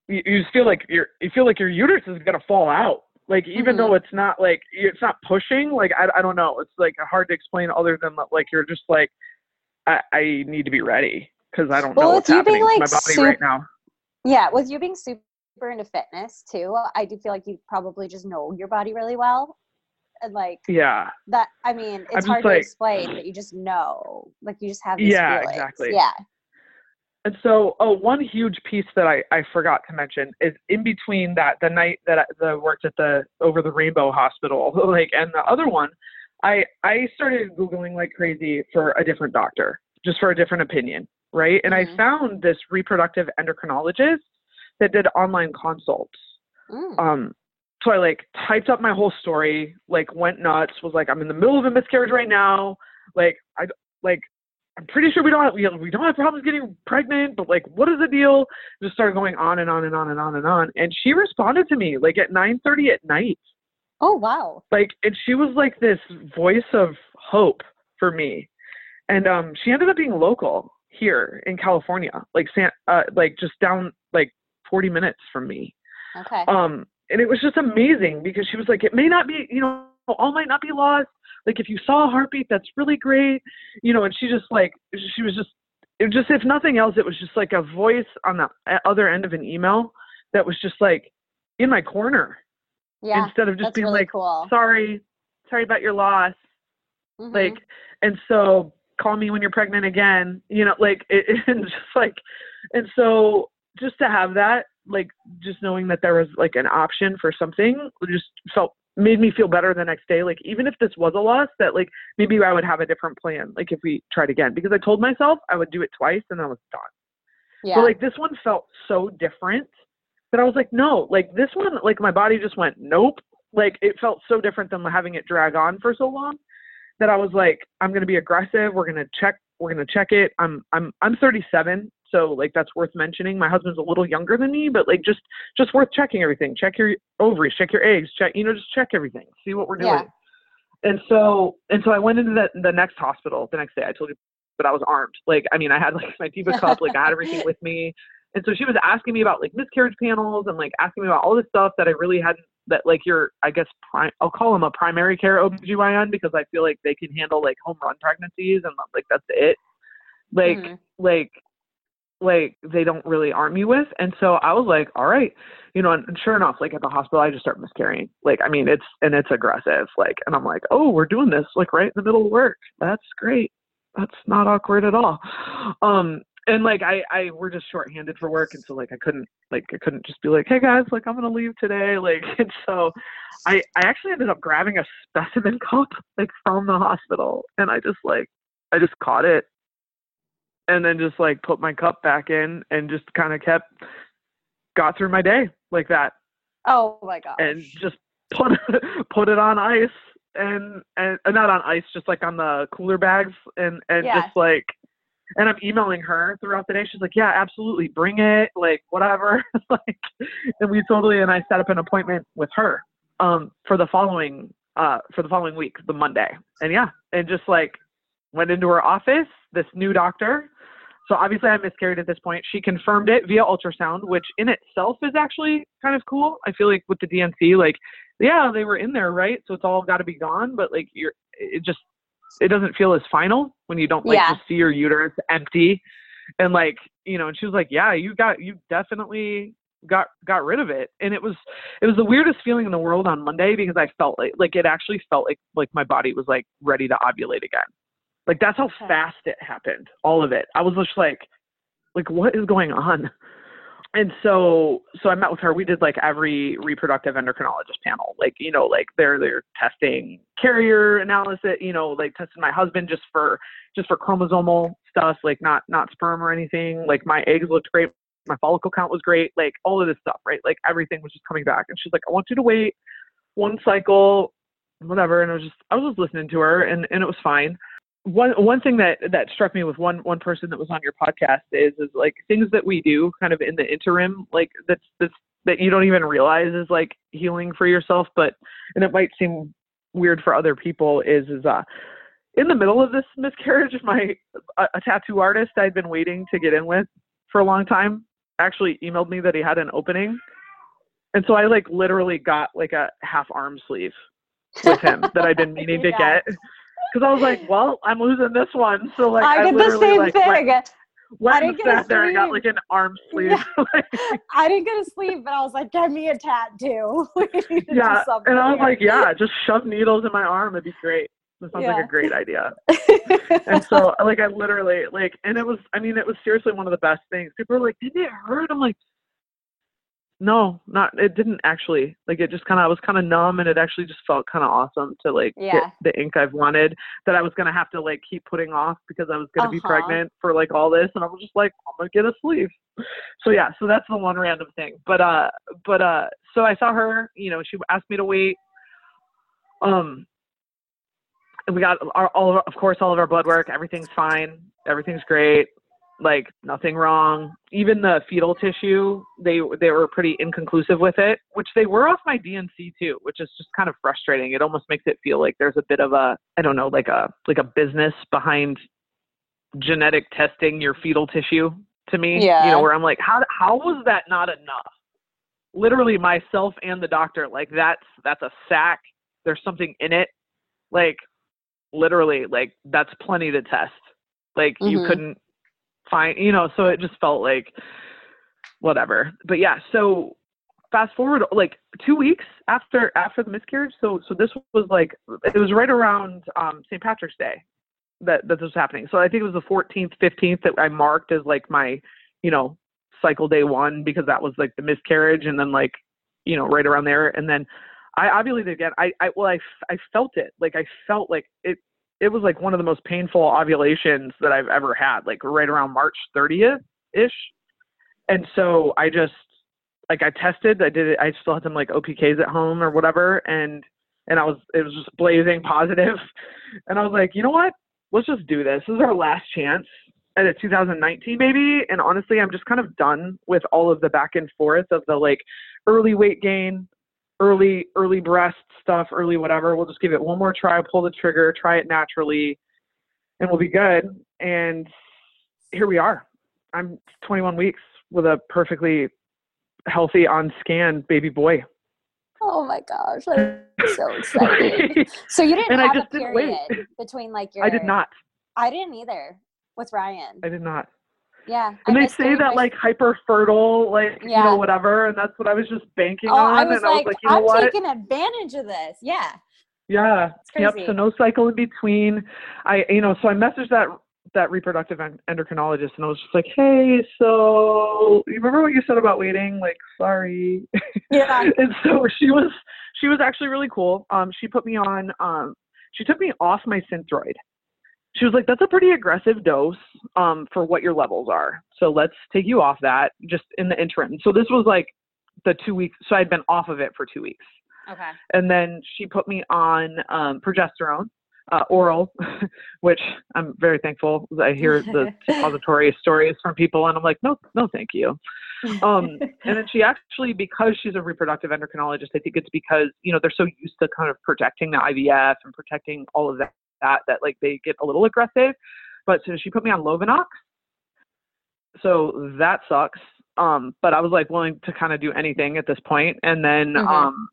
you, you feel like your you feel like your uterus is gonna fall out. Like even
Mhm.
though it's not like it's not pushing. Like I I don't know. It's like hard to explain other than like you're just like I, I need to be ready because I don't
Well,
know
with
what's
you
happening
being,
to
like,
my body
sup-
right now.
yeah, with you being super into fitness too, I do feel like you probably just know your body really well. And like
Yeah.
that, I mean, it's
just
hard to
like-
explain, but you just know. Like you just have these
Yeah,
feelings.
exactly.
Yeah.
And so, oh, one huge piece that I, I forgot to mention is in between that, the night that I the worked at the over the Rainbow Hospital, like, and the other one, I I started googling like crazy for a different doctor, just for a different opinion, right? And I
Mhm.
found this reproductive endocrinologist that did online consults.
Mm.
Um, so I like typed up my whole story, like went nuts, was like, I'm in the middle of a miscarriage right now, like I like I'm pretty sure we don't have, we, we don't have problems getting pregnant, but like, what is the deal? Just started going on and on and on and on and on. And she responded to me like at 9:30 at night,
Oh wow.
like, and she was like this voice of hope for me. And um, she ended up being local here in California, like San, uh, like just down like 40 minutes from me.
Okay.
Um, and it was just amazing because she was like, it may not be, you know, all might not be lost. Like if you saw a heartbeat, that's really great, you know. And she just like, she was just, it just if nothing else, it was just like a voice on the other end of an email that was just like in my corner
yeah.
instead of just being
really
like,
cool.
sorry, sorry about your loss,
Mhm.
like, and so call me when you're pregnant again, you know, like it, and just like, and so just to have that, like, just knowing that there was like an option for something, just felt made me feel better the next day. Like even if this was a loss, that like maybe I would have a different plan. Like if we tried again, because I told myself I would do it twice and I was done.
yeah.
But like this one felt so different that I was like, no, like this one, like my body just went, nope. Like it felt so different than having it drag on for so long that I was like, I'm gonna be aggressive. We're gonna check. We're gonna check it. I'm I'm I'm 37, so like that's worth mentioning. My husband's a little younger than me, but like just just worth checking everything. Check your ovaries. Check your eggs. Check you know just check everything. See what we're doing.
Yeah.
And so and so I went into the the next hospital the next day. I told you, but I was armed. Like I mean, I had like my diva cup. Like I had everything with me. And so she was asking me about like miscarriage panels and like asking me about all this stuff that I really hadn't that like your I guess pri- I'll call them a primary care OBGYN because I feel like they can handle like home run pregnancies and like that's it. Like
Mhm.
like like they don't really arm you with. And so I was like, all right, you know, and, and sure enough, like at the hospital, I just start miscarrying. Like, I mean, it's and it's aggressive. Like, and I'm like, oh, we're doing this like right in the middle of work. That's great. That's not awkward at all. Um, and like I, I we're just shorthanded for work, and so like I couldn't like I couldn't just be like, hey guys, like I'm gonna leave today. Like, and so I I actually ended up grabbing a specimen cup like from the hospital, and I just like I just caught it and then just like put my cup back in and just kind of kept got through my day like that
oh my god
and just put put it on ice and and not on ice just like on the cooler bags and and
Yeah.
just like and I'm emailing her throughout the day. She's like, "Yeah, absolutely, bring it, like whatever." like, and we totally and I set up an appointment with her um for the following uh for the following week, the Monday. And yeah, and just like went into her office, this new doctor. So obviously I miscarried at this point. She confirmed it via ultrasound, which in itself is actually kind of cool. I feel like with the D&C, like, yeah, they were in there, right? So it's all got to be gone, but like you're, it just, it doesn't feel as final when you don't like
Yeah.
just see your uterus empty, and like you know. And she was like, yeah, you got, you definitely got got rid of it, and it was, it was the weirdest feeling in the world on Monday because I felt like, like it actually felt like like my body was like ready to ovulate again. Like that's how
Okay.
fast it happened, all of it. I was just like, like what is going on? And so, so I met with her. We did like every reproductive endocrinologist panel, like you know, like they're they're testing carrier analysis, you know, like testing my husband just for just for chromosomal stuff, like not not sperm or anything. Like my eggs looked great, my follicle count was great, like all of this stuff, right? Like everything was just coming back. And she's like, I want you to wait one cycle, whatever. And I was just I was just listening to her, and and it was fine one one thing that that struck me with one one person that was on your podcast is is like things that we do kind of in the interim like that's that's that you don't even realize is like healing for yourself but and it might seem weird for other people is is uh in the middle of this miscarriage my a, a tattoo artist I'd been waiting to get in with for a long time actually emailed me that he had an opening. And so I like literally got like a half arm sleeve with him that I'd been meaning to get because I was like, well, I'm losing this one. So like,
I did the same
like,
thing.
Went, went
I didn't get
sat there and got like an arm sleeve.
Yeah. I didn't get a sleeve, but I was like, get me a tattoo. We need to do
yeah, and I was like, yeah, just shove needles in my arm. It'd be great. That sounds
Yeah.
like a great idea. And so, like, I literally like, and it was, I mean, it was seriously one of the best things. People were like, did it hurt? I'm like, no, not. It didn't actually. Like, it just kind of, I was kind of numb, and it actually just felt kind of awesome to like
Yeah.
get the ink I've wanted that I was gonna have to like keep putting off because I was gonna be
Uh-huh.
pregnant for like all this, and I was just like, I'm gonna get a sleeve. So yeah, so that's the one random thing. But uh, but uh, so I saw her. You know, she asked me to wait. Um, and we got our, all of, of course all of our blood work. Everything's fine. Everything's great. Like nothing wrong. Even the fetal tissue, they they were pretty inconclusive with it, which they were off my D&C too, which is just kind of frustrating. It almost makes it feel like there's a bit of a I don't know, like a like a business behind genetic testing your fetal tissue to me.
Yeah.
You know, where I'm like, how how was that not enough? Literally myself and the doctor, like that's that's a sack. There's something in it. Like literally, like that's plenty to test. Like you
Mhm.
couldn't find you know, so it just felt like whatever. But yeah, so fast forward like two weeks after after the miscarriage. So so this was like it was right around um St. Patrick's Day that that this was happening. So I think it was the 14th, 15th that I marked as like my, you know, cycle day one because that was like the miscarriage, and then like, you know, right around there, and then I ovulated again. I I well I, I felt it like I felt like it. It was like one of the most painful ovulations that I've ever had, like right around March 30th ish. And so I just like I tested. I did it. I still had some like OPKs at home or whatever, and and I was it was just blazing positive. And I was like, you know what? Let's just do this. This is our last chance at a 2019 baby. And honestly, I'm just kind of done with all of the back and forth of the like early weight gain, early early breast stuff, early whatever. We'll just give it one more try, pull the trigger, try it naturally, and we'll be good. And here we are. I'm 21 weeks with a perfectly healthy on scan baby boy.
oh my gosh, I'm so excited. So you didn't
And I
have
just
a period between like your
I did not.
I didn't either with Ryan.
I did not.
Yeah.
And they say that like hyper fertile, like yeah. you know, whatever, and that's what I was just banking
oh,
on.
I was
and
like,
I was like, you know
I'm
what?
taking advantage of this. Yeah.
Yeah. Yep. So no cycle in between. I, you know, so I messaged that that reproductive endocrinologist, and I was just like, hey, so you remember what you said about waiting? Like, sorry.
Yeah.
and so she was she was actually really cool. Um, she put me on. Um, she took me off my Synthroid she was like, that's a pretty aggressive dose um, for what your levels are. So let's take you off that just in the interim. So this was like the two weeks. So I'd been off of it for two weeks.
Okay.
And then she put me on um, progesterone, uh, oral, which I'm very thankful. I hear the suppository stories from people, and I'm like, no, no, thank you. Um, and then she actually, because she's a reproductive endocrinologist, I think it's because you know they're so used to kind of protecting the IVF and protecting all of that that that like they get a little aggressive. But so she put me on Lovenox. So that sucks. Um, but I was like willing to kind of do anything at this point, and then mm-hmm. um,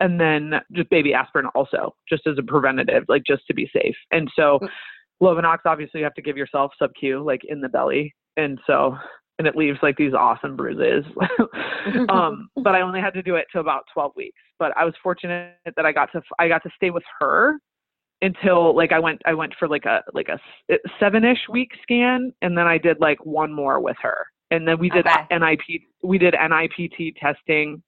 and then just baby aspirin also, just as a preventative, like just to be safe. And so mm. Lovenox, obviously, you have to give yourself sub Q, like in the belly, and so and it leaves like these awesome bruises. um, but I only had to do it to about 12 weeks. But I was fortunate that I got to I got to stay with her until like I went I went for like a like a seven-ish week scan and then I did like one more with her. And then we did okay. NIP we did NIPT testing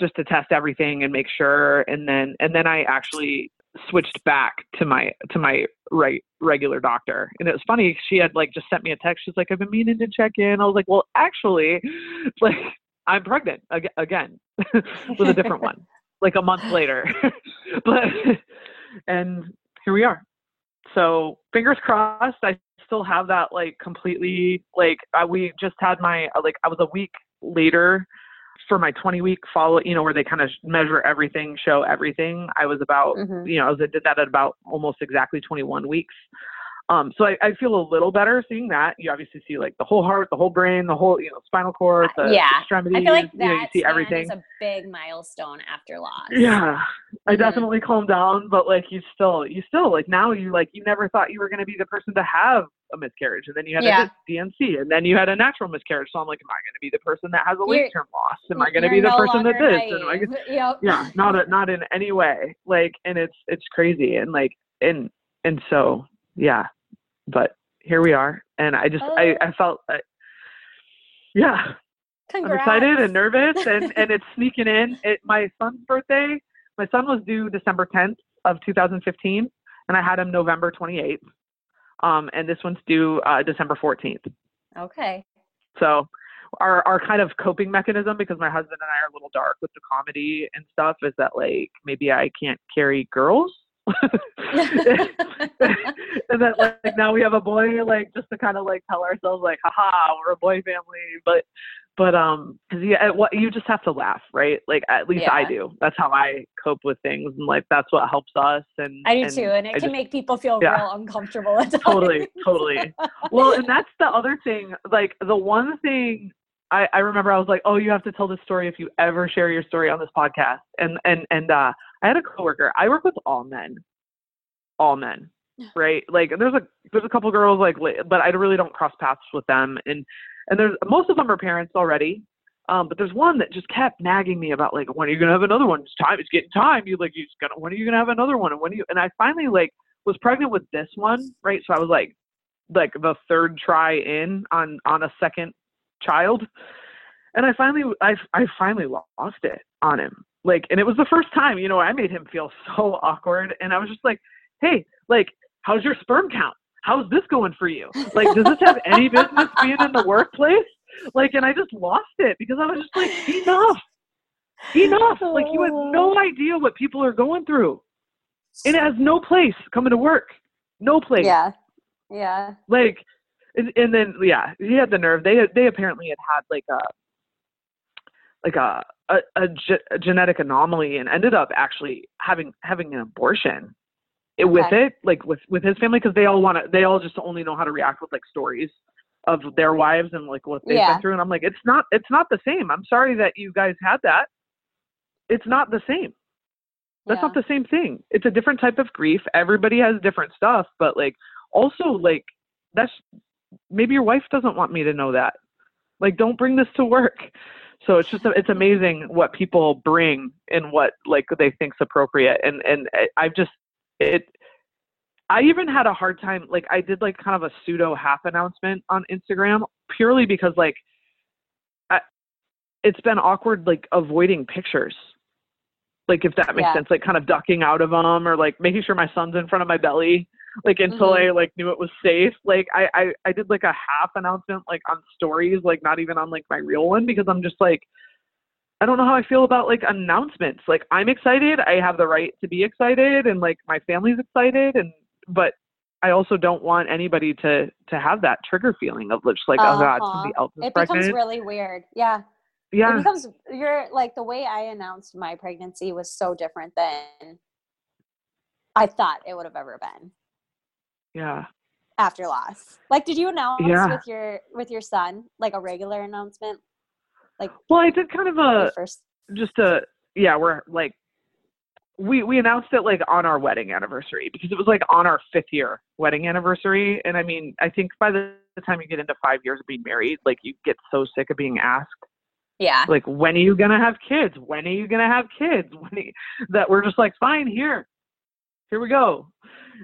just to test everything and make sure. And then and then I actually switched back to my to my right regular doctor. And it was funny she had like just sent me a text. She's like I've been meaning to check in. I was like well actually like I'm pregnant ag- again with a different one like a month later. But and here we are. So fingers crossed. I still have that like completely like I, we just had my like I was a week later for my 20 week follow you know where they kind of measure everything show everything i was about mm-hmm. you know i was I did that at about almost exactly 21 weeks um, so I, I, feel a little better seeing that. You obviously see like the whole heart, the whole brain, the whole you know spinal cord, the
yeah.
extremities.
I feel like that
you, know, you see everything.
a big milestone after loss.
Yeah, I mm-hmm. definitely calmed down, but like you still, you still like now you like you never thought you were going to be the person to have a miscarriage, and then you had yeah. a D&C, and then you had a natural miscarriage. So I'm like, am I going to be the person that has a late term loss? Am I going to be the
no
person that this?
And I, yep.
Yeah, not a, not in any way. Like, and it's it's crazy, and like, and and so yeah, but here we are, and I just oh. I I felt uh, yeah.
Congrats.
I'm excited and nervous, and and it's sneaking in. It my son's birthday. My son was due December 10th of 2015, and I had him November 28th. Um, and this one's due uh, December 14th.
Okay.
So our our kind of coping mechanism because my husband and I are a little dark with the comedy and stuff is that like maybe I can't carry girls and then like now we have a boy like just to kind of like tell ourselves like haha we're a boy family but but um because yeah what you just have to laugh right like at least
yeah.
i do that's how i cope with things and like that's what helps us and
i do
and
too and it I can just, make people feel yeah. real uncomfortable at
totally totally well and that's the other thing like the one thing I, I remember I was like, oh, you have to tell this story if you ever share your story on this podcast. And and and uh, I had a coworker. I work with all men, all men, right? Like there's a there's a couple girls like, but I really don't cross paths with them. And and there's most of them are parents already. Um, but there's one that just kept nagging me about like, when are you gonna have another one? It's time. It's getting time. You like, you just gonna. When are you gonna have another one? And when are you? And I finally like was pregnant with this one, right? So I was like, like the third try in on on a second child and i finally i i finally lost it on him like and it was the first time you know i made him feel so awkward and i was just like hey like how's your sperm count? How's this going for you? Like does this have any business being in the workplace? Like and i just lost it because i was just like enough. Enough. Like you have no oh. idea what people are going through. And it has no place coming to work. No place.
Yeah. Yeah.
Like and, and then yeah, he had the nerve. They they apparently had had like a like a a, a, ge- a genetic anomaly and ended up actually having having an abortion it, okay. with it like with with his family because they all want to they all just only know how to react with like stories of their wives and like what they've yeah. been through and i'm like it's not it's not the same i'm sorry that you guys had that it's not the same that's yeah. not the same thing it's a different type of grief everybody has different stuff but like also like that's maybe your wife doesn't want me to know that. Like, don't bring this to work. So it's just it's amazing what people bring and what like they think's appropriate. And and eh, I've just it. I even had a hard time. Like I did like kind of a pseudo half announcement on Instagram purely because like I, it's been awkward like avoiding pictures like if that makes yeah. sense like kind of ducking out of them or like making sure my son's in front of my belly like until mm-hmm. I like knew it was safe. Like I, I I did like a half announcement like on stories, like not even on like my real one because I'm just like I don't know how I feel about like announcements. Like I'm excited, I have the right to be excited and like my family's excited and but I also don't want anybody to to have that trigger feeling of just like, uh-huh. oh god, somebody else is
it
pregnant.
becomes really weird. Yeah.
Yeah.
It becomes you're like the way I announced my pregnancy was so different than I thought it would have ever been
yeah.
After loss. Like did you announce yeah. with your with your son like a regular announcement? Like
well i did kind of a first just a yeah we're like we we announced it like on our wedding anniversary because it was like on our fifth year wedding anniversary. And i mean i think by the time you get into five years of being married like you get so sick of being asked
yeah.
like when are you gonna have kids? When are you gonna have kids? When that we're just like fine here. Here we go.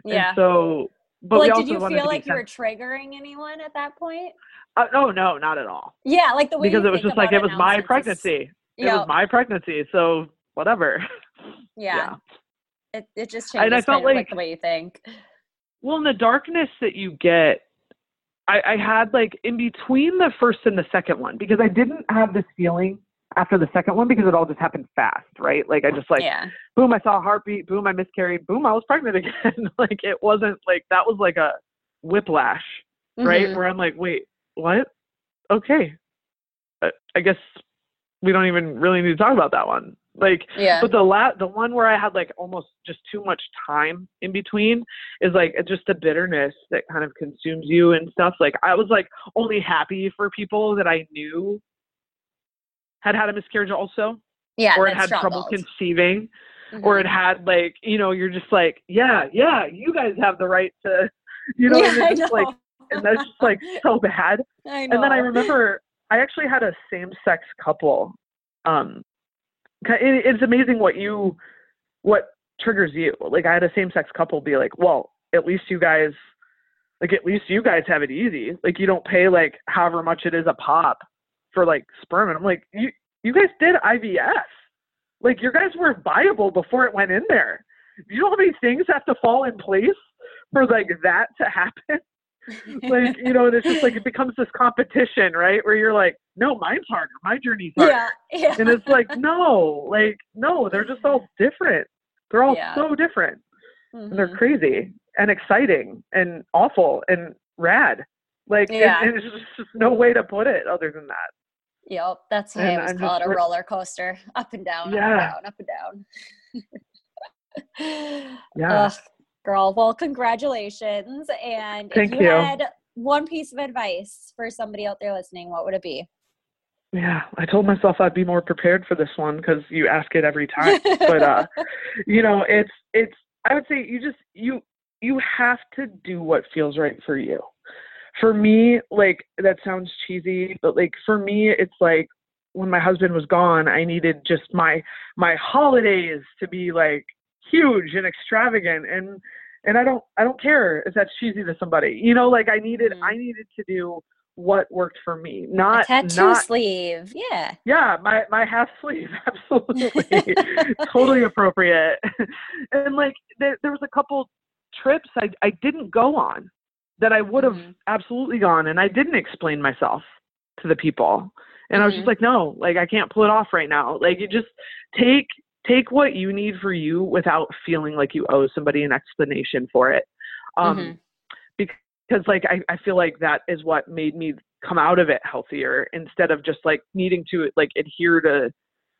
Yeah.
and so
but like, did you feel like you were triggering anyone at that point?
Uh, no, no, not at all.
Yeah, like the way
because it was just like it was my pregnancy. Is, it was my pregnancy, so whatever.
Yeah. yeah. It it just changes and I felt like, like the way you think.
Well, in the darkness that you get, I, I had like in between the first and the second one because I didn't have this feeling after the second one because it all just happened fast, right? Like I just like
yeah.
boom, I saw a heartbeat, boom, I miscarried, boom, I was pregnant again. like it wasn't like that was like a whiplash, right? Mm-hmm. Where I'm like, wait, what? Okay, I guess we don't even really need to talk about that one. Like,
yeah.
But the la- the one where I had like almost just too much time in between is like just the bitterness that kind of consumes you and stuff. Like I was like only happy for people that I knew had had a miscarriage also.
Yeah.
Or had had trouble conceiving. Mm-hmm. Or it had like, you know, you're just like, yeah, yeah, you guys have the right to, you know,
yeah,
and just like, and that's just like so bad.
And
then I remember I actually had a same sex couple. Um, it's amazing what you, what triggers you. Like I had a same sex couple be like, well, at least you guys, like at least you guys have it easy. Like you don't pay like however much it is a pop for like sperm. And I'm like, you you guys did IVF. Like your guys were viable before it went in there. You know how many things have to fall in place for like that to happen? like, you know, and it's just like it becomes this competition, right? Where you're like, no, mine's harder. My journey's harder.
Yeah, yeah.
And it's like, no, like, no, they're just all different. They're all yeah. so different. Mm-hmm. And they're mm-hmm. crazy and exciting and awful and rad. Like, yeah. and, and it's just no way to put it other than that.
Yep, that's why I always call it a roller coaster, up and down, yeah. up and down, up
and down. yeah. Ugh,
girl, well, congratulations. And
Thank
if you,
you
had one piece of advice for somebody out there listening, what would it be?
Yeah, I told myself I'd be more prepared for this one because you ask it every time. but uh, you know, it's it's. I would say you just you you have to do what feels right for you for me, like that sounds cheesy, but like for me, it's like when my husband was gone, I needed just my my holidays to be like huge and extravagant and and I don't I don't care if that's cheesy to somebody. You know, like I needed mm. I needed to do what worked for me. Not
a tattoo
not,
sleeve. Yeah.
Yeah, my my half sleeve, absolutely. totally appropriate. and like there, there was a couple trips I I didn't go on that I would have mm-hmm. absolutely gone and I didn't explain myself to the people. And mm-hmm. I was just mm-hmm. like, no, like I can't pull it off right now. Like you just take take what you need for you without feeling like you owe somebody an explanation for it. Um mm-hmm. because like I, I feel like that is what made me come out of it healthier instead of just like needing to like adhere to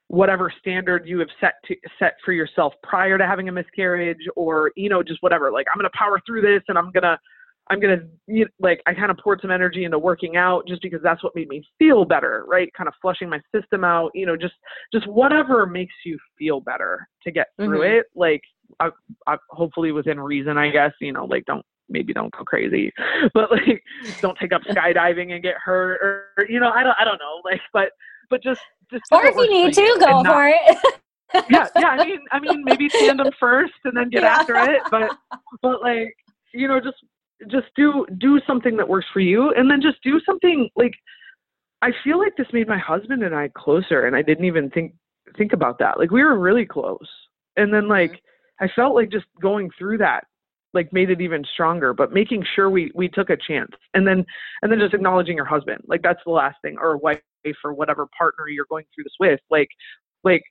whatever standard you have set to set for yourself prior to having a miscarriage or you know just whatever like i'm going to power through this and i'm going to I'm gonna you like I kind of poured some energy into working out just because that's what made me feel better, right? Kind of flushing my system out, you know, just just whatever makes you feel better to get through mm-hmm. it. Like, I, I, hopefully within reason, I guess. You know, like don't maybe don't go crazy, but like don't take up skydiving and get hurt or, or you know I don't I don't know like but but just just
or if you need to go not, for it.
yeah, yeah. I mean, I mean, maybe tandem first and then get yeah. after it. But, but like, you know, just just do do something that works for you, and then just do something like. I feel like this made my husband and I closer, and I didn't even think think about that. Like we were really close, and then like mm-hmm. I felt like just going through that like made it even stronger but making sure we we took a chance and then and then just acknowledging your husband like that's the last thing or wife or whatever partner you're going through this with like like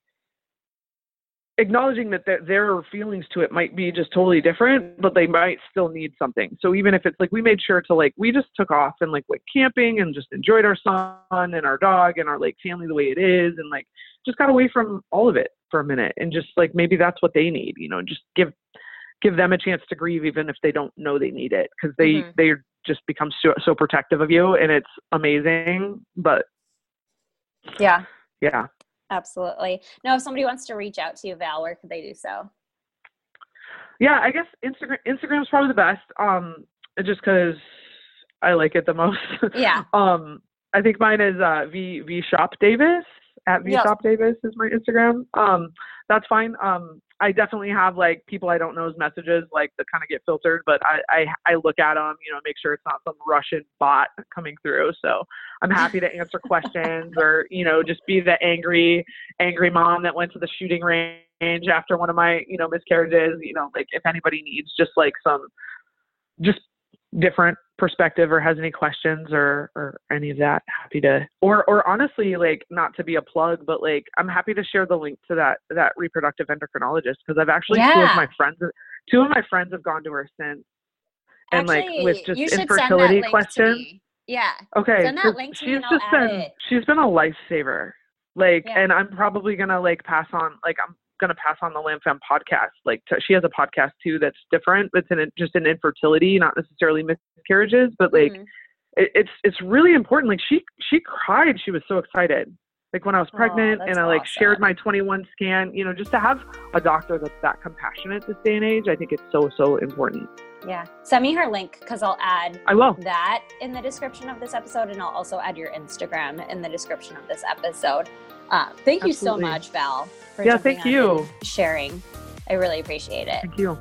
acknowledging that their feelings to it might be just totally different, but they might still need something. So even if it's like we made sure to like we just took off and like went camping and just enjoyed our son and our dog and our like family the way it is and like just got away from all of it for a minute and just like maybe that's what they need, you know, just give give them a chance to grieve even if they don't know they need it because they mm-hmm. they just become so, so protective of you and it's amazing, but
yeah.
Yeah.
Absolutely. Now, if somebody wants to reach out to you, Val, where could they do so?
Yeah, I guess Instagram Instagram is probably the best. Um, just because I like it the most.
Yeah.
um, I think mine is uh, v v shop davis at v shop davis is my Instagram. Um, that's fine. Um, I definitely have like people I don't know's messages like that kind of get filtered, but I, I I look at them, you know, make sure it's not some Russian bot coming through. So I'm happy to answer questions or you know just be the angry angry mom that went to the shooting range after one of my you know miscarriages. You know, like if anybody needs just like some just different perspective or has any questions or or any of that happy to or or honestly like not to be a plug but like i'm happy to share the link to that that reproductive endocrinologist because i've actually yeah. two of my friends two of my friends have gone to her since and actually, like with just infertility questions
yeah
okay
send that link to
she's
just
been
it.
she's been a lifesaver like yeah. and i'm probably gonna like pass on like i'm going to pass on the Lam Fam podcast. Like to, she has a podcast too that's different. It's in just in infertility, not necessarily miscarriages, but like mm-hmm. it, it's it's really important. Like she she cried. She was so excited. Like when I was pregnant oh, and I like awesome. shared my 21 scan. You know, just to have a doctor that's that compassionate this day and age, I think it's so so important.
Yeah. Send me her link because I'll add
I will.
that in the description of this episode and I'll also add your Instagram in the description of this episode. Uh, thank Absolutely. you so much, Val
for yeah, thank you.
sharing. I really appreciate it.
Thank you.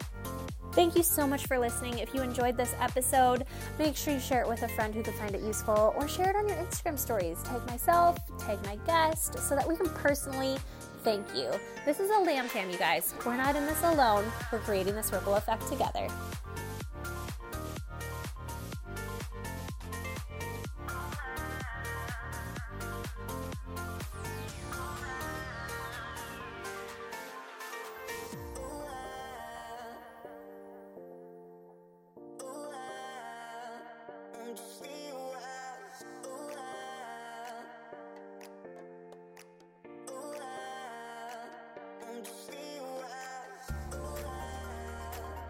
Thank you so much for listening. If you enjoyed this episode, make sure you share it with a friend who could find it useful or share it on your Instagram stories. Tag myself, tag my guest, so that we can personally thank you. This is a Lam Fam, you guys. We're not in this alone. We're creating this ripple effect together.